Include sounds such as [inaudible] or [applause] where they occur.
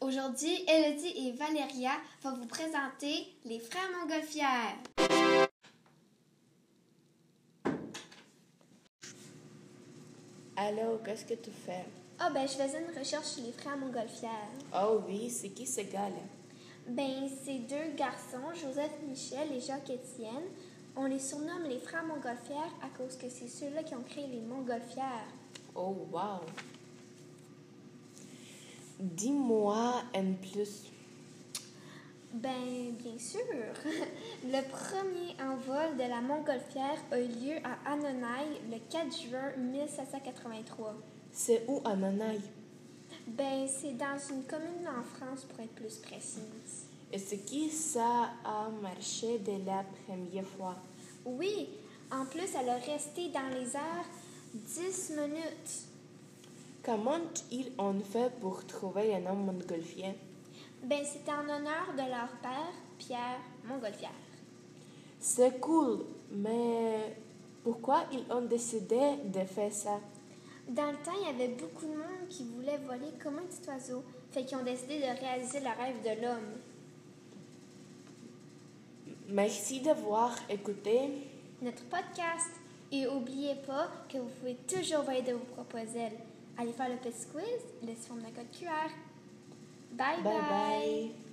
Aujourd'hui, Elodie et Valéria vont vous présenter les frères Montgolfières. Alors, qu'est-ce que tu fais? Ah ben, je faisais une recherche sur les frères Montgolfières. Oh oui, c'est qui ces gars-là? Ben, c'est deux garçons, Joseph Michel et Jacques Étienne. On les surnomme les frères Montgolfières à cause que c'est ceux-là qui ont créé les Montgolfières. Oh, wow! Dis-moi un plus. Ben, bien sûr. [laughs] Le premier envol de la Montgolfière a eu lieu à Annonay le 4 juin 1783. C'est où à Nanaï? Ben, c'est dans une commune en France pour être plus précise. Est-ce que ça a marché de la première fois? Oui, en plus, elle a resté dans les airs 10 minutes. Comment ils ont fait pour trouver un homme montgolfien? Ben, c'était en honneur de leur père, Pierre Montgolfière. C'est cool, mais pourquoi ils ont décidé de faire ça? Dans le temps, il y avait beaucoup de monde qui voulait voler comme un petit oiseau, fait qu'ils ont décidé de réaliser le rêve de l'homme. Merci d'avoir écouté. Notre podcast. Et oubliez pas que vous pouvez toujours voler de vos propres ailes. Allez faire le petit quiz, laissez faire la code QR. bye. bye. bye.